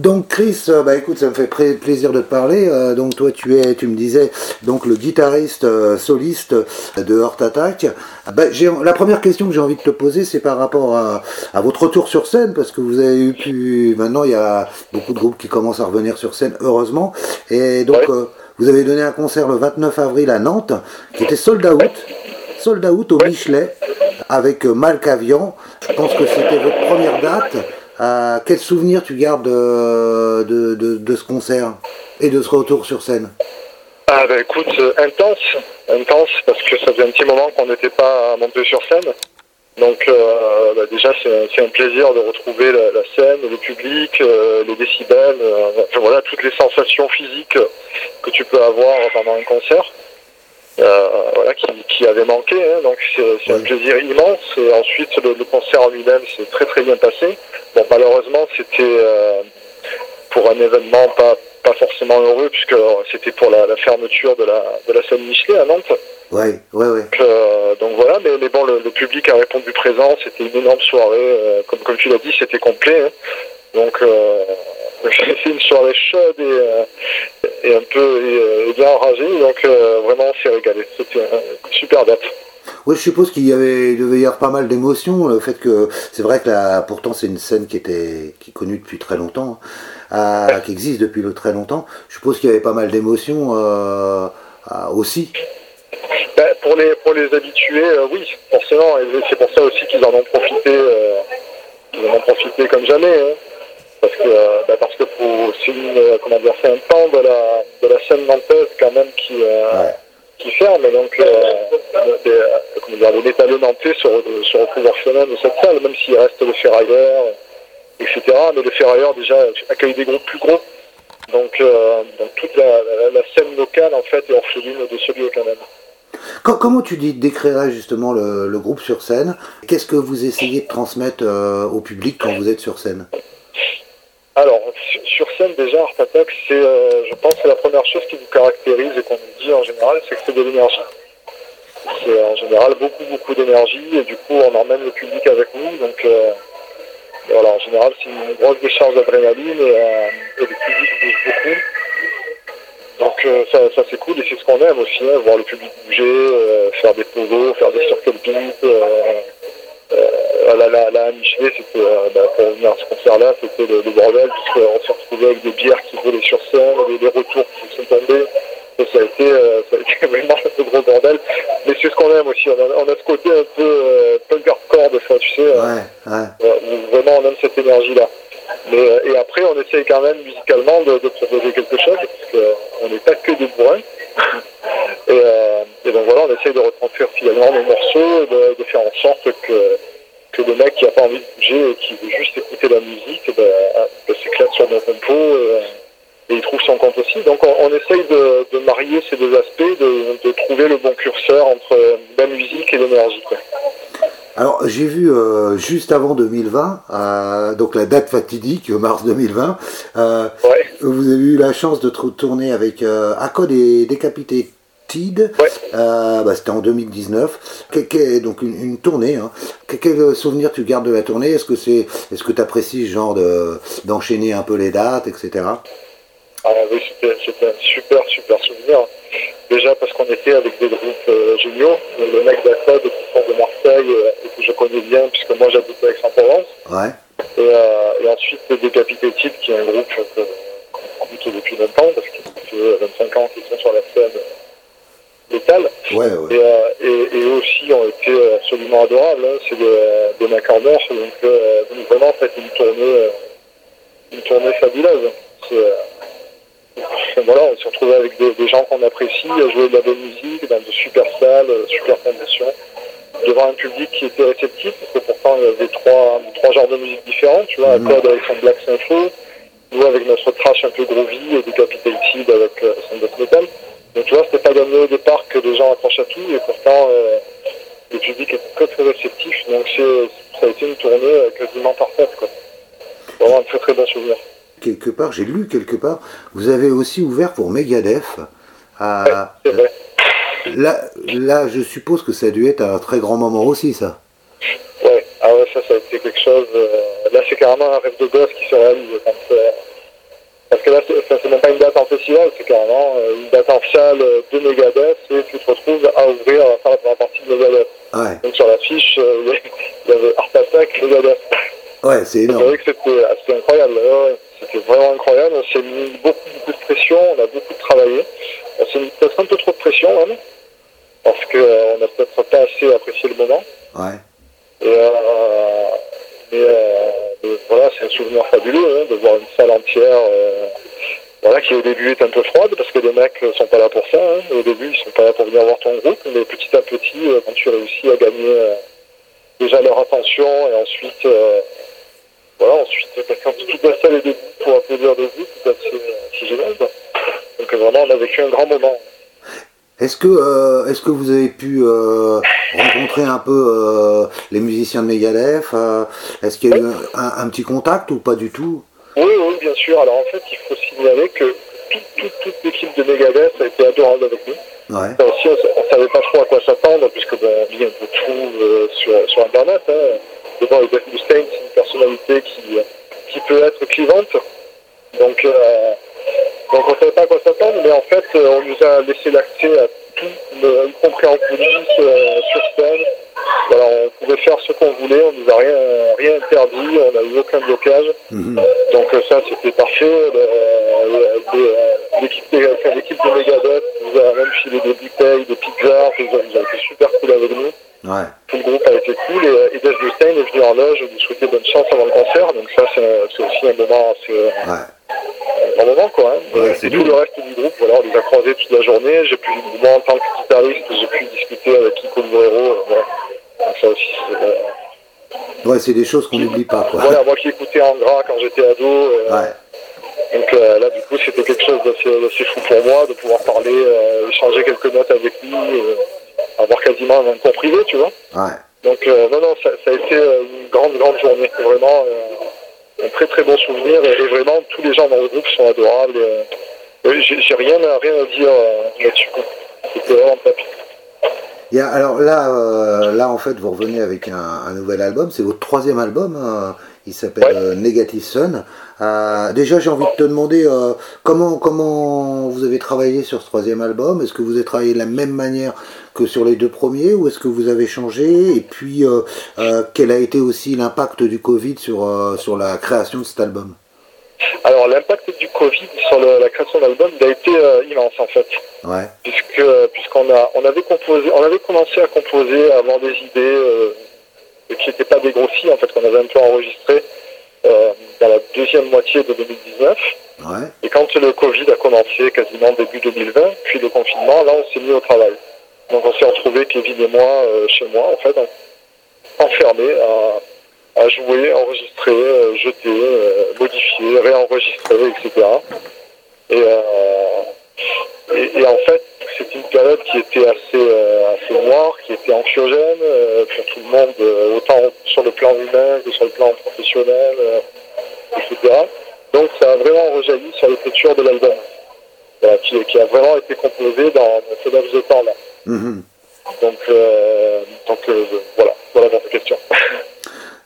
Donc Chris, euh, bah écoute, ça me fait plaisir de te parler. Euh, donc toi, tu es, tu me disais, donc le guitariste euh, soliste de Heart Attack. Bah, la première question que j'ai envie de te poser, c'est par rapport à, votre retour sur scène, parce que vous avez eu pu, maintenant il y a beaucoup de groupes qui commencent à revenir sur scène, heureusement. Et donc vous avez donné un concert le 29 avril à Nantes, qui était sold out, sold out au Michelet, avec Malcavian. Je pense que c'était votre première date. Euh, quel souvenir tu gardes de, de, ce concert et de ce retour sur scène ah bah écoute, euh, intense, intense, parce que ça faisait un petit moment qu'on n'était pas monté sur scène. Donc euh, bah déjà c'est un plaisir de retrouver la, scène, le public, les décibels, voilà toutes les sensations physiques que tu peux avoir pendant un concert. Voilà, qui, avait manqué, hein. donc c'est un plaisir immense. Et ensuite le, le concert en lui-même s'est très très bien passé. Bon, malheureusement, c'était euh, pour un événement pas, pas forcément heureux, puisque c'était pour la, fermeture de la, de la scène Michelet à Nantes. Ouais, ouais, ouais. Donc, euh, voilà, mais, mais bon, le, public a répondu présent, c'était une énorme soirée, euh, comme, comme tu l'as dit, c'était complet. Hein. Donc, c'est une soirée chaude et, et un peu et, bien enragée, donc vraiment, on s'est régalé. C'était une super date. Oui, je suppose qu'il y avait, il devait y avoir pas mal d'émotions. Le fait que c'est vrai que là, pourtant c'est une scène qui était, qui est connue depuis très longtemps, hein, qui existe depuis très longtemps. Je suppose qu'il y avait pas mal d'émotions euh, aussi. Ben, pour les pour les habitués, euh, oui, forcément. Et c'est pour ça aussi qu'ils en ont profité, euh, qu'ils en ont profité comme jamais. Hein. Parce que ben, parce que c'est comment dire, c'est un temps de la de la scène nantaise quand même qui qui ferme. Donc, euh, euh, comment dire, les métalleux nantais se, se retrouvent orphelins de cette salle, même s'il reste le ferrailleur, etc. Mais le ferrailleur, déjà, accueille des groupes plus gros. Donc, euh, toute la, scène locale, en fait, est orpheline de ce lieu quand même. Comment tu dis, décrirais justement le, groupe sur scène? Qu'est-ce que vous essayez de transmettre au public quand vous êtes sur scène? Alors, sur scène, déjà, Art Attack, c'est, euh, je pense, que la première chose qui vous caractérise et qu'on nous dit en général, c'est que c'est de l'énergie. C'est en général beaucoup, beaucoup d'énergie et du coup, on emmène le public avec nous. Donc, euh, voilà, en général, c'est une grosse décharge d'adrénaline et, euh, le public bouge beaucoup. Donc, ça, c'est cool et c'est ce qu'on aime aussi, hein, voir le public bouger, faire des pogos, faire des circles euh, la, la, la Michelet, c'était, bah, pour revenir à ce concert-là, c'était le, le bordel, puisqu'on s'est retrouvé avec des bières qui volaient sur scène, des, des retours qui sont tombés. Et ça a été, euh, ça a été vraiment un gros bordel. Mais c'est ce qu'on aime aussi. On a, on a ce côté un peu euh, punk hardcore des fois, tu sais. Ouais, vraiment on aime cette énergie-là. Mais, et après, on essaye quand même musicalement de, de proposer quelque chose, parce qu'on n'est pas que des bourrins. et, et, donc voilà, on essaye de retranscrire finalement nos morceaux, de, de faire en sorte que que le mec qui n'a pas envie de bouger et qui veut juste écouter la musique, ben, ben, s'éclate sur nos compos et, il trouve son compte aussi. Donc on, essaye de, marier ces deux aspects, de, trouver le bon curseur entre la musique et l'énergie. Alors j'ai vu euh, juste avant 2020, euh, donc la date fatidique, mars 2020, euh, vous avez eu la chance de tourner avec Accord et Décapité euh, bah, c'était en 2019. donc une, tournée. Hein. Quel, souvenir tu gardes de la tournée? Est-ce que c'est, est-ce que tu apprécies ce genre de, d'enchaîner un peu les dates, etc. Ah oui, c'était, un super super souvenir. Déjà parce qu'on était avec des groupes euh, géniaux, le mec d'Assad qui sont de Marseille euh, et que je connais bien puisque moi j'habite avec Aix-en-Provence. Ouais. Et, ensuite Decapitated qui est un groupe qu'on écoute depuis longtemps parce ça fait 25 ans qu'ils sont sur la scène Ouais, euh, Et, et, aussi ont été absolument adorables. Hein. C'est des, des Corner, donc, euh, donc vraiment fait une tournée, euh, une tournée fabuleuse. Voilà, on s'est retrouvé avec des, gens qu'on apprécie, à jouer de la bonne musique, dans de super salles, super conditions, devant un public qui était réceptif, parce que pourtant il y avait trois, trois genres de musique différents, tu vois, mmh. avec son black sympho, nous avec notre trash un peu groovy et Decapitated avec son death metal. Donc tu vois, c'était pas gagné au départ que les gens accrochent à tout, et pourtant euh, le public est très très réceptif. Donc ça a été une tournée euh, quasiment parfaite. Quoi. Vraiment un très très bon souvenir. Quelque part, j'ai lu quelque part, vous avez aussi ouvert pour Megadeth. À. Là, là, je suppose que ça a dû être un très grand moment aussi, ça. Ouais, ah ouais, ça, ça a été quelque chose. Euh, là, c'est carrément un rêve de gosse qui se réalise quand, c'est même pas une date en festival, c'est carrément euh, une date en salle de Megadeth et tu te retrouves à ouvrir, à faire la première partie de Megadeth. Ouais, Donc sur l'affiche, euh, il y avait Art Attack, Megadeth. ouais c'est C'est énorme. vrai que c'était incroyable. ouais, ouais. C'était vraiment incroyable. On s'est mis beaucoup, beaucoup de pression. On a beaucoup travaillé. On s'est mis peut-être un peu trop de pression même. Parce qu'on n'a peut-être pas assez apprécié le moment. Ouais. Et, euh, euh, voilà, c'est un souvenir fabuleux hein, de voir une salle entière. euh, voilà, qui au début est un peu froide parce que les mecs euh, sont pas là pour ça. hein. Au début, ils sont pas là pour venir voir ton groupe, mais petit à petit, euh, quand tu réussis à gagner euh, déjà leur attention et ensuite, euh, voilà, ensuite quand toute la salle est debout pour applaudir debout, c'est assez, assez génial. Donc euh, vraiment, on a vécu un grand moment. Est-ce que, euh, est-ce que vous avez pu euh, rencontrer un peu euh, les musiciens de Megadeth Est-ce qu'il y a eu un, un petit contact ou pas du tout? Oui, oui, bien sûr. Alors en fait, il faut signaler que toute, toute, toute l'équipe de Megadeth a été adorable avec nous. Ouais. Aussi, on, on savait pas trop à quoi s'attendre, puisque bon, on lit un peu tout sur, sur Internet. Hein. D'abord, Dave Mustaine, c'est une personnalité qui, qui peut être clivante. Donc, euh, donc on savait pas à quoi s'attendre, mais en fait, euh, on nous a laissé l'accès à tout, le- y compris en coulisses, euh, sur scène. Voilà, on pouvait faire ce qu'on voulait, on nous a rien, rien interdit, on n'a eu aucun blocage. Mhm. Donc euh, ça, c'était parfait. L'équipe de, enfin, l'équipe de Megadeth nous a même filé des bouteilles, des pizzas, ils ont, ils ont été super cool avec nous. Ouais. Tout le groupe a été cool et, et Dave Mustaine est venu en loge lui souhaiter bonne chance avant le concert. Donc ça, c'est c'est aussi un moment assez, Ouais. un moment quoi. hein. Ouais, et c'est tout le reste du groupe, voilà, on les a croisés toute la journée. J'ai pu, moi en tant que guitariste, j'ai pu discuter avec Guerrero. euh, voilà. Donc ça aussi, c'est euh, Ouais, c'est des choses qu'on n'oublie pas, quoi. voilà, moi qui écoutais en gras quand j'étais ado. euh, Ouais. donc euh, là, du coup, c'était quelque chose d'assez fou pour moi de pouvoir parler, euh, échanger quelques notes avec lui, euh, avoir quasiment un temps privé, tu vois. Ouais. Donc euh, non, non, ça, a été euh, une grande, grande journée. Vraiment euh, un très, très bon souvenir. Et, vraiment, tous les gens dans le groupe sont adorables. j'ai rien, à- rien à dire là-dessus. C'était vraiment top. Il y a- alors là, là en fait, vous revenez avec un, un nouvel album. C'est votre troisième album. hein. Il s'appelle Ouais. euh, Negative Sun. Euh, déjà, j'ai envie de te demander euh, comment comment vous avez travaillé sur ce troisième album? Est-ce que vous avez travaillé de la même manière que sur les deux premiers, ou est-ce que vous avez changé? Et puis, euh, quel a été aussi l'impact du Covid sur sur la création de cet album? Alors, l'impact du Covid sur le- la création de l'album, a été euh, immense en fait. Ouais. puisque puisqu'on a on avait composé on avait commencé à composer avant des idées euh, qui n'étaient pas dégrossies en fait qu'on avait un peu enregistré euh, dans la deuxième moitié de 2019 Ouais. et quand le Covid a commencé quasiment début 2020 puis le confinement là on s'est mis au travail. Donc on s'est retrouvés Kevin et moi euh, chez moi en fait en- enfermés à, à jouer enregistrer euh, jeter modifier réenregistrer etc et et, et en fait, c'est une période qui était assez, qui était anxiogène euh, pour tout le monde, euh, autant sur le plan humain que sur le plan professionnel, euh, etc. Donc ça a vraiment rejailli sur l'écriture de l'album, qui, qui a vraiment été composé dans, ce laps de temps-là. Mhm. Donc, donc voilà, voilà votre question.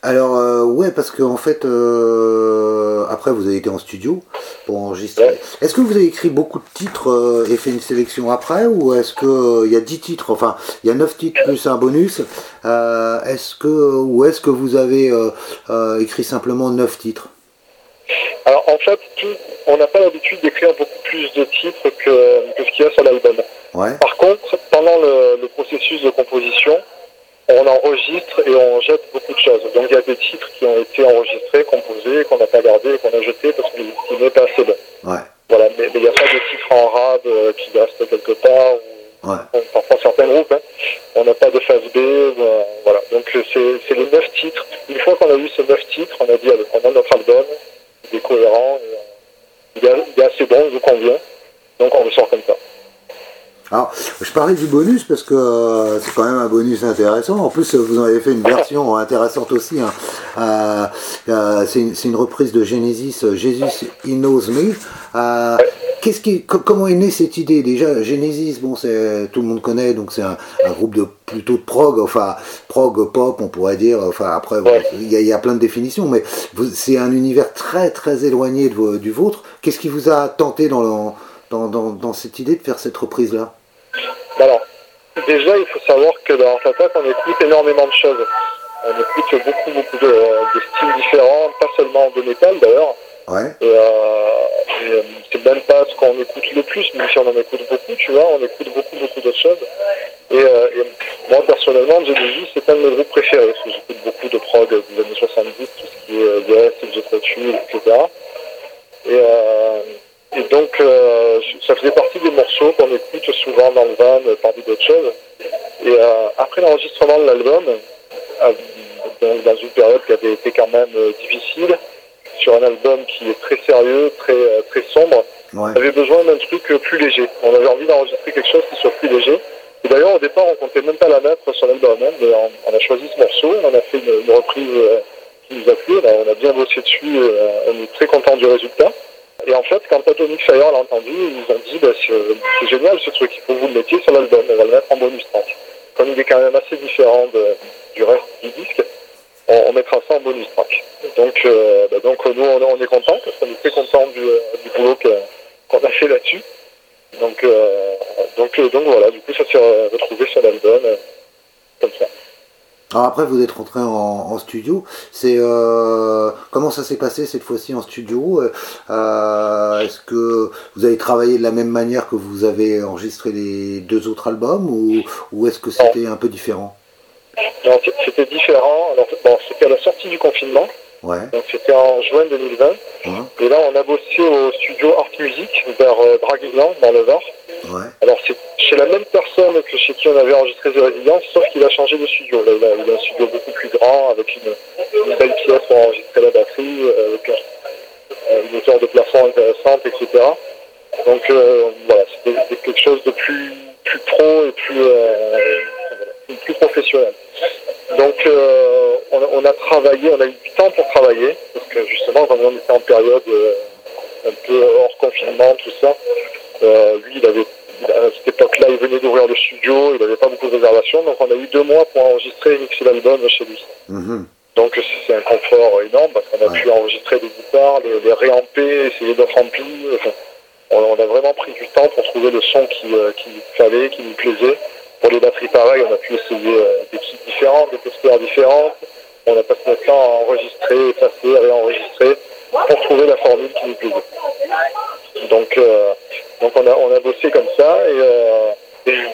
Alors euh, ouais parce que en fait euh, après vous avez été en studio pour enregistrer. Ouais. Est-ce que vous avez écrit beaucoup de titres euh, et fait une sélection après ou est-ce que il y a 10 titres enfin il y a 9 titres plus un bonus est-ce que ou est-ce que vous avez écrit simplement 9 titres? Alors en fait, tout- on n'a pas l'habitude d'écrire beaucoup plus de titres que, que ce qu'il y a sur l'album. Ouais. Par contre, pendant le, le processus de composition, on enregistre et on jette beaucoup de choses. Donc il y a des titres qui ont été enregistrés, composés, qu'on n'a pas gardés, qu'on a jetés parce qu'ils n'étaient pas assez bons. Ouais. Voilà, mais il n'y a pas de titres en rade euh, qui restent quelque part. Ou, Ouais. parfois certains groupes, hein. on n'a pas de phase B. euh, voilà, donc euh, c'est les neuf titres. Une fois qu'on a eu ces neuf titres, on a dit allez, on a notre album, il est cohérent, euh, il est assez bon, il nous convient. Donc on le sort comme ça. Alors, je parlais du bonus parce que euh, c'est quand même un bonus intéressant. En plus, vous en avez fait une version intéressante aussi. hein. Euh, euh, c'est une, reprise de Genesis, Jesus He Knows Me. Comment est née cette idée? Déjà Genesis, bon, tout le monde connaît, donc c'est un, groupe de plutôt de prog, enfin prog pop, on pourrait dire. Enfin après, il y, a plein de définitions, mais c'est un univers très très éloigné du vôtre. Qu'est-ce qui vous a tenté dans, dans, dans, cette idée de faire cette reprise là Alors, déjà, il faut savoir que dans Attack, on écoute énormément de choses. On écoute beaucoup beaucoup de, de styles différents, pas seulement de métal d'ailleurs. Ouais. Et, euh, euh, c'est même pas ce qu'on écoute le plus, même si on en écoute beaucoup, tu vois, on écoute beaucoup, beaucoup d'autres choses. Et, euh, moi, personnellement, Genesis, c'est un de mes groupes préférés, parce que j'écoute beaucoup de prog des années 70, tout ce qui est Yes, Jet etc. Et, et donc, ça faisait partie des morceaux qu'on écoute souvent dans le van, parmi d'autres choses. Et après l'enregistrement de l'album, dans une période qui avait été quand même difficile, sur un album qui est très sérieux, très, euh, très sombre. On avait besoin d'un truc euh, plus léger. On avait envie d'enregistrer quelque chose qui soit plus léger. Et d'ailleurs, au départ, on comptait même pas la mettre sur l'album, hein, mais on, a choisi ce morceau, on a fait une, reprise euh, qui nous a plu, on a bien bossé dessus, on est très content du résultat. Et en fait, quand Atomic Fire l'a entendu, ils ont dit bah, c'est génial ce truc, il faut que vous le mettiez sur l'album, on va le mettre en bonus track. Comme il est quand même assez différent du reste du disque, on, mettra ça en bonus track. Donc, euh, bah, donc nous, on, est content parce qu'on est très content du, euh, boulot qu'on a fait là-dessus. Donc, euh, donc, donc voilà, du coup, ça s'est retrouvé sur l'album comme ça. Alors après, vous êtes rentré en, studio. C'est comment ça s'est passé cette fois-ci en studio? Est-ce que vous avez travaillé de la même manière que vous avez enregistré les deux autres albums, ou, ou est-ce que c'était un peu différent? C'était différent. Alors, bon, c'était à la sortie du confinement. Ouais. Donc c'était en juin 2020. Et là, on a bossé au studio Art Music vers euh, Draguignan, dans le Var. Ouais. Alors c'est chez la même personne que chez qui on avait enregistré The Residence, sauf qu'il a changé de studio. Il, a, un studio beaucoup plus grand, avec une, belle pièce pour enregistrer la batterie, euh, euh, une hauteur de plafond intéressante, etc. Donc euh, voilà, c'était quelque chose de plus, plus pro et plus, plus professionnel. Donc euh, on, a travaillé, on a eu du temps pour travailler, parce que justement quand on était en période euh, un peu hors confinement, tout ça, euh, lui il avait à cette époque-là, il venait d'ouvrir le studio, il n'avait pas beaucoup de réservations, donc on a eu deux mois pour enregistrer et mixer l'album chez lui. Mm-hmm. Donc c'est un confort énorme parce qu'on a pu enregistrer des guitares, les, les réamper, essayer de remplir. on, a vraiment pris du temps pour trouver le son qui, qui fallait, qui nous plaisait. Pour les batteries pareilles, on a pu essayer euh, des kits différents, des testeurs différents. On a passé notre temps à enregistrer, effacer, réenregistrer pour trouver la formule qui nous plaisait. Donc, euh, donc on, a, on a bossé comme ça et, euh,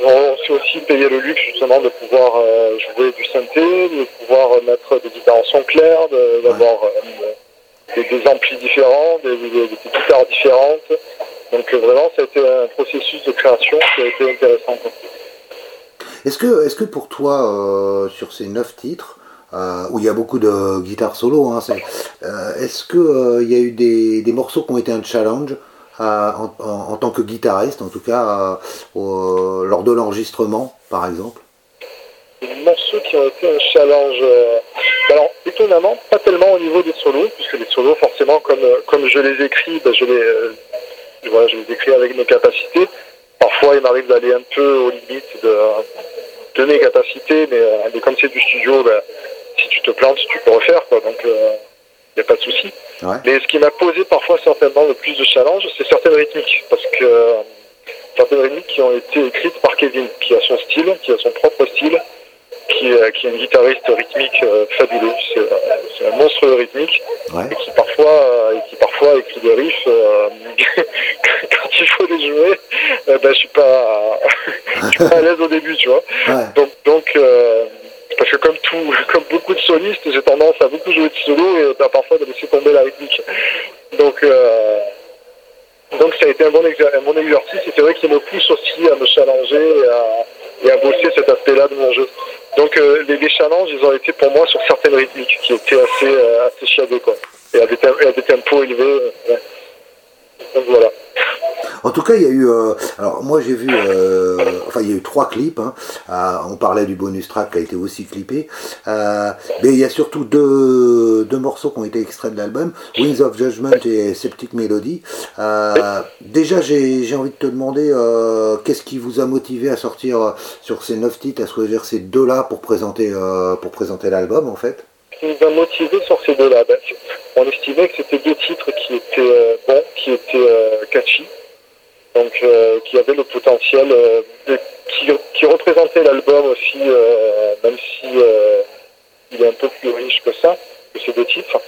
on s'est aussi payé le luxe justement de pouvoir jouer du synthé, de pouvoir mettre des guitares en son clair, d'avoir des, des, amplis différents, des, des, guitares différentes. Donc vraiment, ça a été un processus de création qui a été intéressant. Est-ce que, est que pour toi, euh, sur ces neuf titres, euh, où il y a beaucoup de guitares solo, hein, euh, est-ce qu'il il y a eu des, morceaux qui ont été un challenge en, tant que guitariste, en tout cas lors de l'enregistrement, par exemple morceaux qui ont été un challenge. alors, étonnamment, pas tellement au niveau des solos, puisque les solos, forcément, comme, comme je les écris, ben, je, les, voilà, je les écris avec mes capacités. Parfois, il m'arrive d'aller un peu aux limites de, mes capacités, mais, euh, comme c'est du studio, ben, si tu te plantes, tu peux refaire, quoi. Donc, euh, n'y a pas de souci. Mais ce qui m'a posé parfois certainement le plus de challenge, c'est certaines rythmiques, parce que euh, certaines rythmiques qui ont été écrites par Kevin, qui a son style, qui a son propre style, qui, est, qui est un guitariste rythmique fabuleux. C'est un monstre rythmique, et qui parfois, et qui parfois écrit des riffs. quand il faut les jouer, ben, je suis pas, je suis pas à l'aise au début, tu vois. Donc, donc euh, parce que comme tout, comme beaucoup de solistes, j'ai tendance à beaucoup jouer de solo et bah, parfois de laisser tomber la rythmique. Donc, euh, donc ça a été un bon, un exercice et c'est vrai qu'il me pousse aussi à me challenger et à, bosser cet aspect-là de mon jeu. Donc euh, les, challenges, ils ont été pour moi sur certaines rythmiques qui étaient assez, assez chiadées, quoi. Et à des, tempos élevés. En tout cas, il y a eu. euh, alors, moi, j'ai vu. euh, enfin, il y a eu trois clips. hein. Ah, on parlait du bonus track qui a été aussi clippé. Euh, mais il y a surtout deux, deux morceaux qui ont été extraits de l'album Wings of Judgment et Septic Melody. Déjà, j'ai envie de te demander qu'est-ce qui vous a motivé à sortir sur ces neuf titres, à choisir ces deux-là pour présenter, pour présenter l'album, en fait? Qui nous a motivés sur ces deux-là, ben, on estimait que c'était deux titres qui étaient euh, bons, qui étaient euh, catchy, donc euh, qui avaient le potentiel, qui, représentaient l'album aussi, même si il est un peu plus riche que ça, que ces deux titres.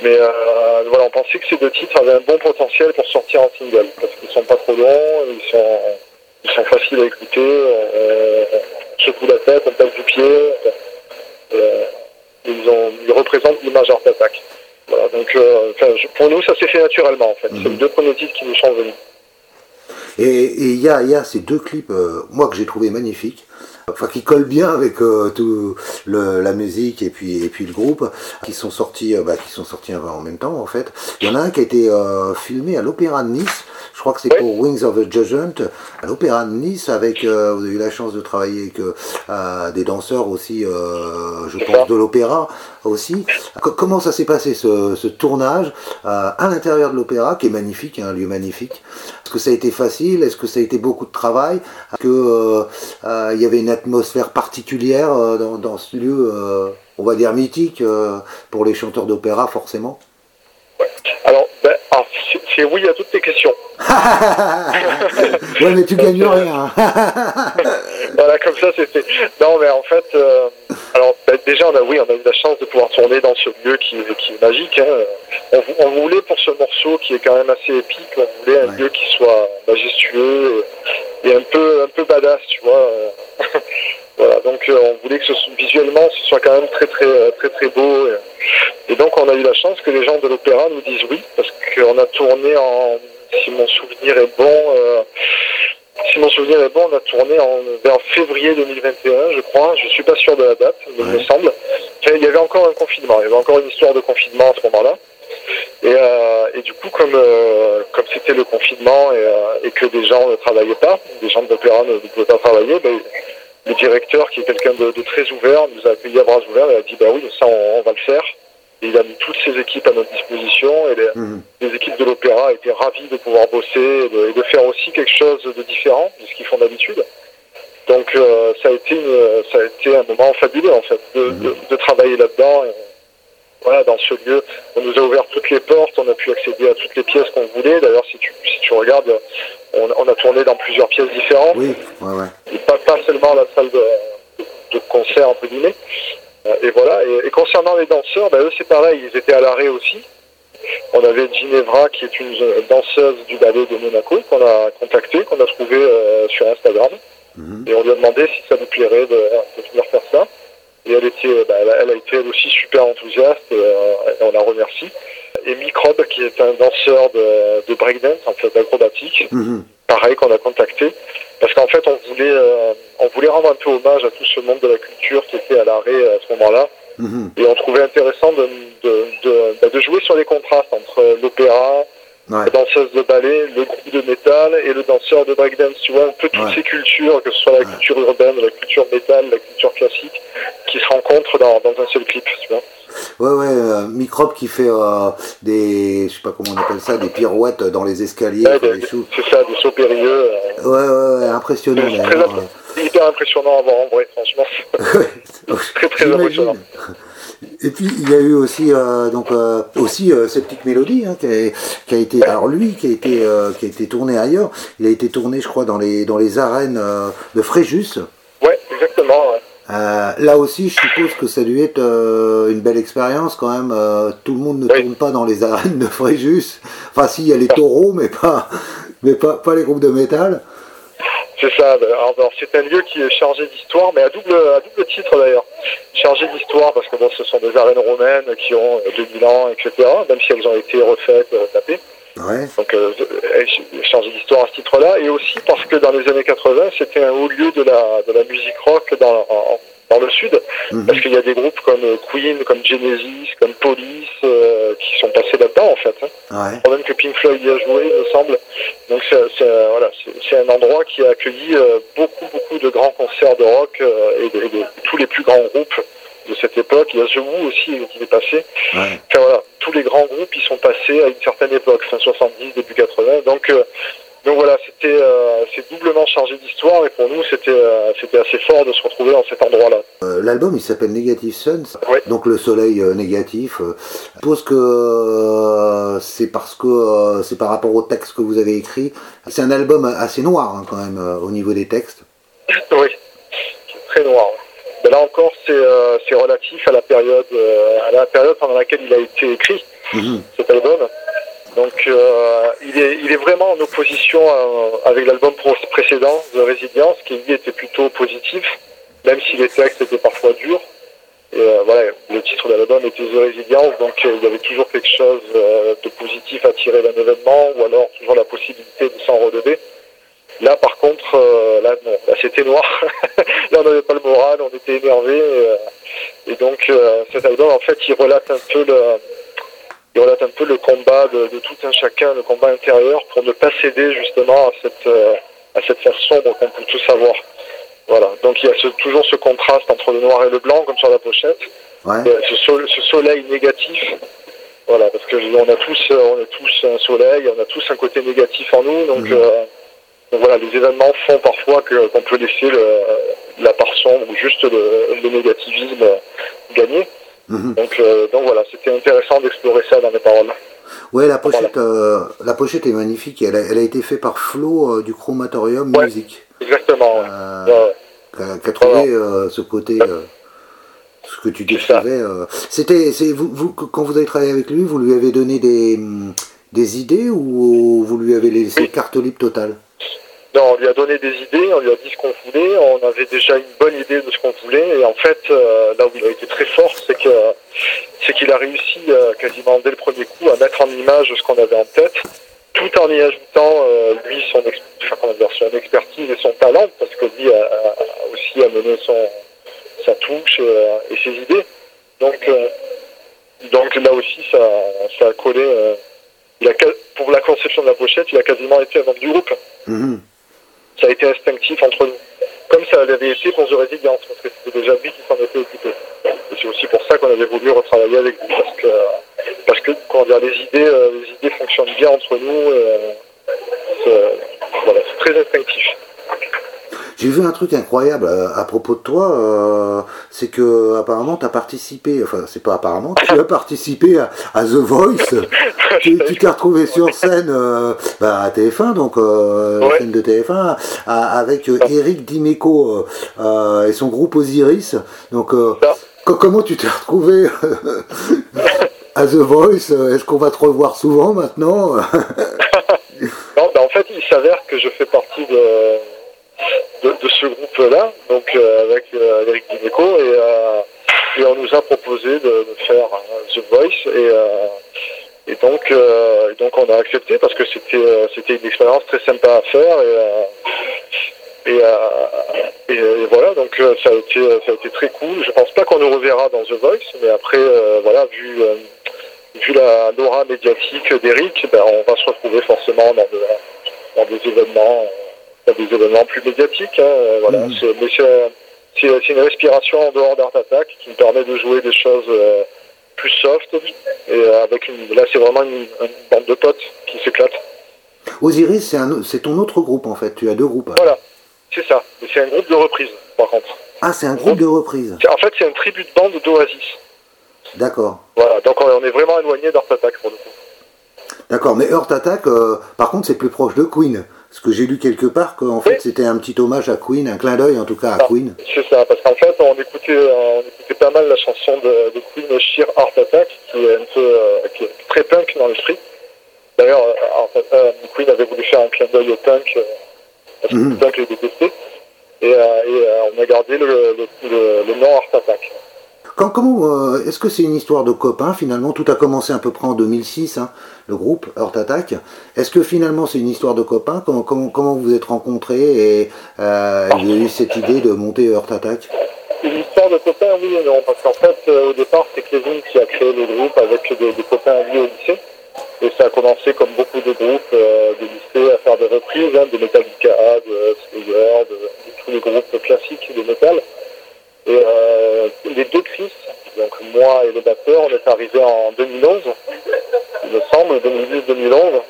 Mais voilà, on pensait que ces deux titres avaient un bon potentiel pour sortir en single, parce qu'ils sont pas trop longs, ils sont, faciles à écouter, secoue la tête, on tape du pied. Ils, ont, ils représentent l'image Art Attack. Voilà, donc euh, pour nous, ça s'est fait naturellement en fait. C'est les deux premiers titres qui nous sont venus. Et et il y a, il y a ces deux clips, euh, moi que j'ai trouvé magnifiques, enfin qui collent bien avec euh, tout le, la musique et puis et puis le groupe, qui sont sortis, euh, bah, qui sont sortis en même temps en fait. Il y en a un qui a été euh, filmé à l'Opéra de Nice. Je crois que c'est Oui. pour Wings of the Judgment à l'Opéra de Nice avec. euh, vous avez eu la chance de travailler avec euh, des danseurs aussi, euh, je pense de l'opéra aussi. Co- comment ça s'est passé ce, ce tournage euh, à l'intérieur de l'opéra, qui est magnifique, hein, un lieu magnifique? Est-ce que ça a été facile? Est-ce que ça a été beaucoup de travail? Est-ce que euh, euh, y avait une atmosphère particulière dans, dans ce lieu, on va dire mythique pour les chanteurs d'opéra, forcément? Alors, ben, c'est- c'est oui à toutes tes questions. Ouais, mais tu gagnes rien. voilà, comme ça, c'est fait. Non, mais en fait, euh, alors ben, déjà, on a, oui, on a eu la chance de pouvoir tourner dans ce lieu qui, qui est magique. hein. On, vou- on voulait pour ce morceau qui est quand même assez épique, on voulait un Ouais. lieu qui soit majestueux et, un peu, un peu badass, tu vois. voilà, donc euh, on voulait que ce, visuellement, ce soit quand même très, très, euh, très, très beau. Et, et donc, on a eu la chance que les gens de l'opéra nous disent oui, parce qu'on a tourné en, si mon souvenir est bon. euh, si mon souvenir est bon, on a tourné en, vers février 2021, je crois. Je suis pas sûr de la date, mais il me semble. Il y avait encore un confinement. Il y avait encore une histoire de confinement à ce moment-là. Et, euh, et du coup, comme euh, comme c'était le confinement et, euh, et que des gens ne travaillaient pas, des gens de l'opéra ne, ne pouvaient pas travailler, ben, le directeur, qui est quelqu'un de, de très ouvert, nous a accueillis à bras ouverts et a dit bah oui, ça on, on va le faire. Il a mis toutes ses équipes à notre disposition et les, Mhm. les équipes de l'opéra étaient ravies de pouvoir bosser et de, et de faire aussi quelque chose de différent de ce qu'ils font d'habitude. Donc euh, ça a été une- ça a été un moment fabuleux en fait de, de, de travailler là-dedans. Voilà, dans ce lieu, on nous a ouvert toutes les portes, on a pu accéder à toutes les pièces qu'on voulait. D'ailleurs, si tu, si tu regardes, on, on a tourné dans plusieurs pièces différentes Oui, ouais, ouais. et pas, pas seulement la salle de, de concert entre guillemets. Euh, Et voilà. Et, et concernant les danseurs, ben, eux c'est pareil, ils étaient à l'arrêt aussi. On avait Ginevra qui est une euh, danseuse du ballet de Monaco qu'on a contactée, qu'on a trouvée euh, sur Instagram. Mhm. Et on lui a demandé si ça nous plairait de, de venir faire ça. Et elle était, ben, elle, a, elle a été elle aussi super enthousiaste et, euh, et on la remercie. Et Microbe qui est un danseur de, de breakdance, en fait d'acrobatique, Mhm. Pareil qu'on a contacté parce qu'en fait on voulait euh, on voulait rendre un peu hommage à tout ce monde de la culture qui était à l'arrêt à ce moment-là Mhm. et on trouvait intéressant de, de, de, bah, de jouer sur les contrastes entre l'opéra, Ouais. la danseuse de ballet, le groupe de métal et le danseur de breakdance, tu vois, un peu toutes Ouais. ces cultures, que ce soit la Ouais. culture urbaine, la culture métal, la culture classique, qui se rencontrent dans, dans un seul clip, tu vois. Ouais, ouais, euh, Microbe qui fait euh, des, je sais pas comment on appelle ça, des pirouettes dans les escaliers, Ouais, des- des c'est ça, des sauts périlleux. euh, Ouais, ouais, ouais, impressionnant c'est très d'ailleurs. impressionnant. C'est hyper impressionnant à voir en vrai, franchement. très très J'imagine. impressionnant. Et puis il y a eu aussi euh, donc euh, aussi euh, Septic Melody hein, qui, a, qui a été alors lui qui a été euh, qui a été tourné ailleurs. Il a été tourné je crois dans les dans les arènes euh, de Fréjus. Ouais, exactement. ouais. Euh, là aussi, je suppose que ça lui est euh, une belle expérience quand même. euh, tout le monde ne Oui. tourne pas dans les arènes de Fréjus. Enfin, si, il y a les taureaux, mais pas, mais pas, pas les groupes de métal. C'est ça. Alors, alors, c'est un lieu qui est chargé d'histoire, mais à double, à double titre d'ailleurs. Chargé d'histoire parce que bon, ce sont des arènes romaines qui ont euh, 2000 ans, etc. Même si elles ont été refaites, euh, retapées. Ouais. Donc, euh, changer d'histoire à ce titre-là. Et aussi parce que dans les années 80, c'était un haut lieu de la, de la musique rock dans, dans le sud. Mhm. Parce qu'il y a des groupes comme Queen, comme Genesis, comme Police, euh, qui sont passés là-dedans, en fait. Hein. Ouais. Même que Pink Floyd y a joué, il me semble. Donc, c'est voilà, un endroit qui a accueilli euh, beaucoup, beaucoup de grands concerts de rock euh, et, de, et de tous les plus grands groupes de cette époque. Il y a The Who aussi qui est passé. Ouais. Enfin voilà, tous les grands groupes ils sont passés à une certaine époque, fin 70, début 80. Donc euh, donc voilà, c'était euh, c'est doublement chargé d'histoire et pour nous c'était euh, c'était assez fort de se retrouver dans cet endroit-là. Euh, L'album il s'appelle Negative Suns, Ouais. donc le soleil euh, négatif. Je suppose que euh, c'est parce que euh, c'est par rapport au texte que vous avez écrit. C'est un album assez noir hein, quand même euh, au niveau des textes. oui, très noir. Là encore, c'est euh, c'est relatif à la période euh, à la période pendant laquelle il a été écrit Mhm. cet album. Donc euh, il est il est vraiment en opposition avec l'album précédent, The Resilience, qui lui était plutôt positif, même si les textes étaient parfois durs. Et voilà, le titre de l'album était The Resilience, donc il y avait toujours quelque chose de positif à tirer d'un événement, ou alors toujours la possibilité de s'en relever. Là, par contre, euh, là, non, là, c'était noir. là, on n'avait pas le moral, on était énervé. Et, et donc, euh, cet album, en fait, il relate un peu le, il relate un peu le combat de, de tout un chacun, le combat intérieur, pour ne pas céder justement à cette, euh, à cette face sombre qu'on peut tous avoir. Voilà. Donc, il y a ce- toujours ce contraste entre le noir et le blanc, comme sur la pochette. Ouais. Euh, ce, sol- ce soleil négatif. Voilà, parce que on a tous, euh, on a tous un soleil, on a tous un côté négatif en nous, donc, Mhm. euh, donc voilà, les événements font parfois que qu'on peut laisser le, la part sombre ou juste le, le négativisme gagner. Mhm. Donc, euh, donc voilà, c'était intéressant d'explorer ça dans mes paroles. Ouais, la pochette, euh, la pochette est magnifique. Elle a, elle a été faite par Flo euh, du Chromatorium Ouais. Music, Exactement. qui a, qui a trouvé ce côté, ce que tu décrivais. C'était, c'est vous, vous, quand vous avez travaillé avec lui, vous lui avez donné des, des idées ou vous lui avez laissé Oui. carte libre totale? Non, on lui a donné des idées, on lui a dit ce qu'on voulait, on avait déjà une bonne idée de ce qu'on voulait, et en fait, euh, là où il a été très fort, c'est que c'est qu'il a réussi euh, quasiment dès le premier coup à mettre en image ce qu'on avait en tête, tout en y ajoutant euh, lui son, expertise et son talent, parce que lui a, a- aussi amené son sa touche et, ses idées. Donc, là aussi, ça, ça a collé. pour la conception de la pochette, il a quasiment été un membre du groupe Mhm. Ça a été instinctif entre nous. Comme ça l'avait été pour The Resilience, parce que c'était déjà lui qui s'en était occupé. Et c'est aussi pour ça qu'on avait voulu retravailler avec lui, parce que, comment dire, les idées, euh, les idées fonctionnent bien entre nous. euh, c'est très instinctif. J'ai vu un truc incroyable euh, à propos de toi, euh, c'est que apparemment tu as participé, enfin c'est pas apparemment, tu as participé à, à The Voice, tu t'es retrouvé sur scène euh, bah, à TF1, donc euh, Ouais. scène de TF1, à- avec Eric Dimeco et son groupe Osiris. Donc comment tu t'es retrouvé à The Voice Est-ce qu'on va te revoir souvent maintenant? Non, ben, en fait, il s'avère que je fais partie de, de, ce groupe-là, donc euh, avec euh, Eric Dimeco, et, euh, et on nous a proposé de, faire The Voice, et, donc, on a accepté parce que c'était une expérience très sympa à faire, et, voilà, donc ça a été très cool. Je pense pas qu'on nous reverra dans The Voice, mais après, vu la l'aura médiatique d'Eric, ben, on va se retrouver forcément dans des événements, des événements plus médiatiques. hein, euh, voilà. C'est- Mais c'est une respiration en dehors d'Art Attack qui me permet de jouer des choses euh, plus soft. Et euh, avec une, là, c'est vraiment une, une bande de potes qui s'éclate. Osiris, c'est ton autre groupe en fait, tu as deux groupes. Voilà, c'est ça. C'est un groupe de reprise, par contre. Ah, c'est un groupe de reprise, En fait, c'est un tribut de bande d'Oasis. d'accord. Voilà, donc on est vraiment éloigné d'Art Attack pour le coup. D'accord, mais Earth Attack, euh, par contre, c'est plus proche de Queen. Parce que j'ai lu quelque part qu'en fait, Oui. c'était un petit hommage à Queen, un clin d'œil en tout cas à Ah. Queen. C'est ça, parce qu'en fait, on écoutait, euh, on écoutait pas mal la chanson de, de Queen Sheer Heart Attack, qui est un peu euh, qui est très punk dans l'esprit. D'ailleurs, euh, Queen avait voulu faire un clin d'œil au punk, euh, parce que Mhm. le punk les détestait. Et, et on a gardé le, le, le- le nom Heart Attack. Quand, comment, euh, est-ce que c'est une histoire de copains finalement? Tout a commencé à peu près en 2006. hein. Le groupe Heart Attack. Est-ce que finalement c'est une histoire de copains comment, comment vous êtes rencontrés et euh, vous avez eu cette idée de monter Heart Attack? Une histoire de copains, oui et non, parce qu'en fait, euh, au départ, c'est Kevin qui a créé le groupe avec des, copains à lui au lycée. Et ça a commencé comme beaucoup de groupes euh, de lycée à faire des reprises, hein, de Metallica, de Slayer, de, tous les groupes classiques de métal. Et euh, les deux Chris, donc moi et le batteur, on est arrivés en 2011, il me semble, 2010-2011.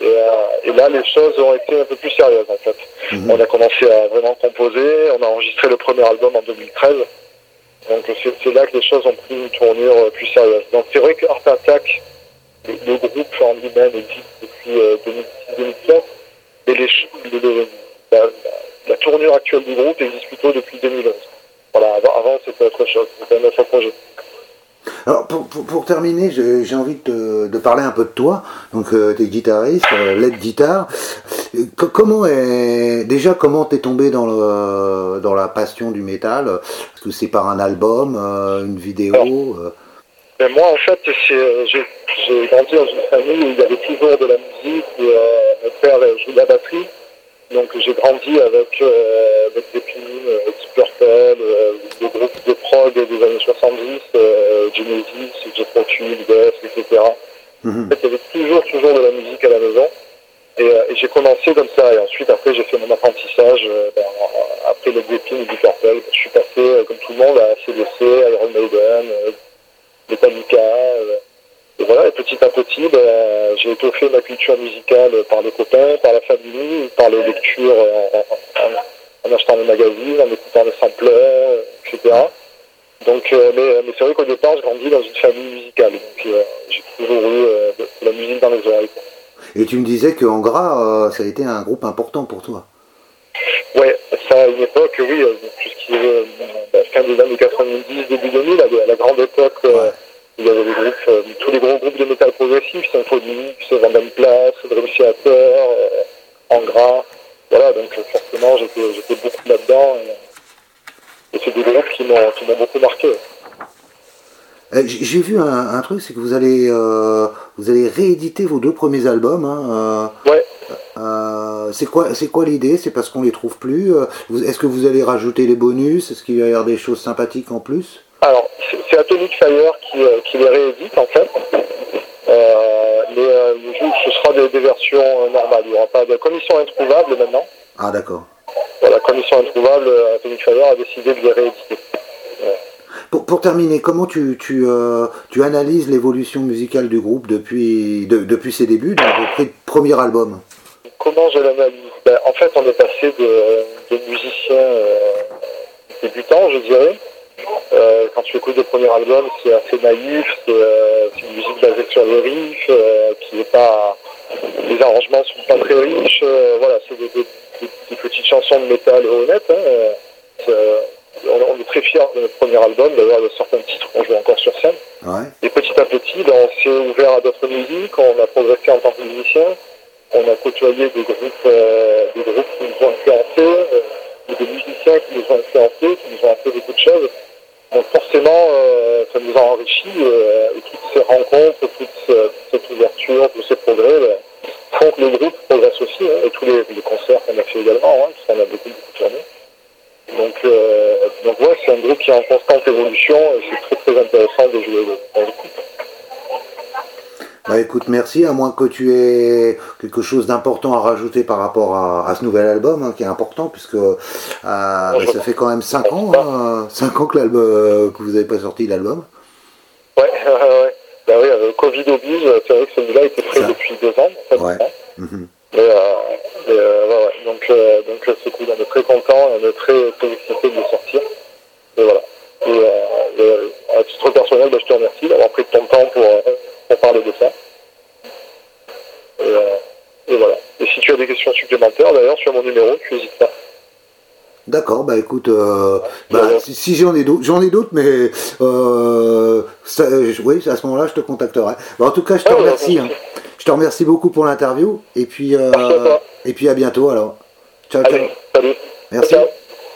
Et, euh, et, là, les choses ont été un peu plus sérieuses en fait. Mmh. On a commencé à vraiment composer, on a enregistré le premier album en 2013. Donc c'est là que les choses ont pris une tournure plus sérieuse. Donc c'est vrai que Art Attack, le, le groupe en lui-même existe depuis euh, 2006-2007, mais les, le, la, la, tournure actuelle du groupe existe plutôt depuis 2011. Voilà, avant, avant c'était autre chose, c'était un autre projet. Alors pour, pour, pour terminer, j'ai envie de, de, parler un peu de toi. Donc euh, tu es guitariste, euh, lead guitare. comment est déjà comment t'es tombé dans le dans la passion du métal? Est-ce que c'est par un album, euh, une vidéo Alors, ben Moi en fait j'ai grandi dans une famille où il y avait toujours de la musique. Où, mon père jouait de la batterie. Donc j'ai grandi avec, euh, avec Zeppelin, euh, Deep Purple, euh, des groupes de prog des années 70, euh, Genesis, Jet Tull, Death, etc. En fait, il y avait toujours, toujours de la musique à la maison. Et, euh, et j'ai commencé comme ça. Et ensuite, après, j'ai fait mon apprentissage. Euh, ben, après le Zeppelin et Deep Purple, je suis passé, euh, comme tout le monde, à CDC, Iron Maiden, euh, Metallica. Euh, et voilà, et petit à petit, ben, j'ai étoffé ma culture musicale par les copains, par la famille, par les lectures en, en, en achetant les magazines, en écoutant les sampleurs, etc. Donc, euh, mais, mais c'est vrai qu'au départ, je grandis dans une famille musicale. Donc, euh, j'ai toujours eu euh, de, de la musique dans les oreilles. Et tu me disais qu'en gras, euh, ça a été un groupe important pour toi. Ouais, ça à une époque, oui, tout ce qui est euh, fin des années 90, début 2000, à la grande époque. Ouais il y avait les groupes, euh, tous les gros groupes de métal progressif, Symphonix, Vandam Place, Dream Theater, euh, Angra. Voilà, donc forcément j'étais beaucoup là-dedans. Et, et c'est des groupes qui m'ont beaucoup marqué. J'ai vu un, un truc, c'est que vous allez, euh, vous allez rééditer vos deux premiers albums. Hein, ouais. Euh, c'est quoi, c'est quoi l'idée? C'est parce qu'on les trouve plus Est-ce que vous allez rajouter les bonus? Est-ce qu'il va y avoir des choses sympathiques en plus? Alors, c'est Atomic Fire qui, euh, qui, les réédite en fait. Euh, mais euh, ce sera des, des versions normales. Il n'y aura pas de commission introuvable maintenant. Ah d'accord. Voilà, commission introuvable, Atomic Fire a décidé de les rééditer. Ouais. Pour, pour, terminer, comment tu, tu, euh, tu analyses l'évolution musicale du groupe depuis, de, depuis ses débuts, donc depuis le premier album? Comment je l'analyse? Ben, En fait, on est passé de, de musiciens euh, débutants, je dirais, euh, quand tu écoutes le premier album, c'est assez naïf, c'est euh, une musique basée sur les riffs, euh, qui n'est pas. Les arrangements sont pas très riches, euh, voilà, c'est des, des, des, petites chansons de métal honnêtes. Hein, on, on, est très fiers de notre premier album, d'ailleurs, il y a certains titres qu'on joue encore sur scène. Ouais. Et petit à petit, ben, on s'est ouvert à d'autres musiques, on a progressé en tant que musicien, on a côtoyé des groupes, des groupes qui nous ont influencés, des musiciens qui nous ont influencés, qui nous ont appris beaucoup de choses. Donc forcément, euh, ça nous a enrichi euh, et toutes ces rencontres, toute, ce, cette ouverture, tous ces progrès ben, font que le groupe progresse aussi hein, et tous les, concerts qu'on a fait également, hein, parce qu'on a beaucoup, beaucoup tourné. Donc, euh, donc c'est un groupe qui est en constante évolution et c'est très très intéressant de jouer dans le groupe. Bah écoute, merci, à moins que tu aies quelque chose d'important à rajouter par rapport à, à ce nouvel album, hein, qui est important, puisque euh, bah, ça fait quand même 5 ans, hein, 5 ans que, euh, que vous n'avez pas sorti l'album. Ouais, ouais, ouais. Bah oui, le Covid oblige, c'est vrai que celui-là était prêt depuis 2 ans. En fait, ouais. Mmh. Euh, euh, ouais. Donc, euh, donc c'est cool, on est très content, on est très, très excité de le sortir. Et voilà. Et, euh, et à titre personnel, bah, je te remercie d'avoir pris ton temps pour pour parler de ça. Et, euh, et, voilà. Et si tu as des questions supplémentaires, d'ailleurs, sur mon numéro, tu n'hésites pas. D'accord, bah écoute, euh, bah, si, si j'en ai d'autres, j'en ai d'autres, mais euh, ça, oui, à ce moment-là, je te contacterai. Bah, en tout cas, je te ah, remercie. Hein. Je te remercie beaucoup pour l'interview, et puis, euh, et puis à bientôt alors. Ciao, Allez, ciao. Salut. Merci. Ciao.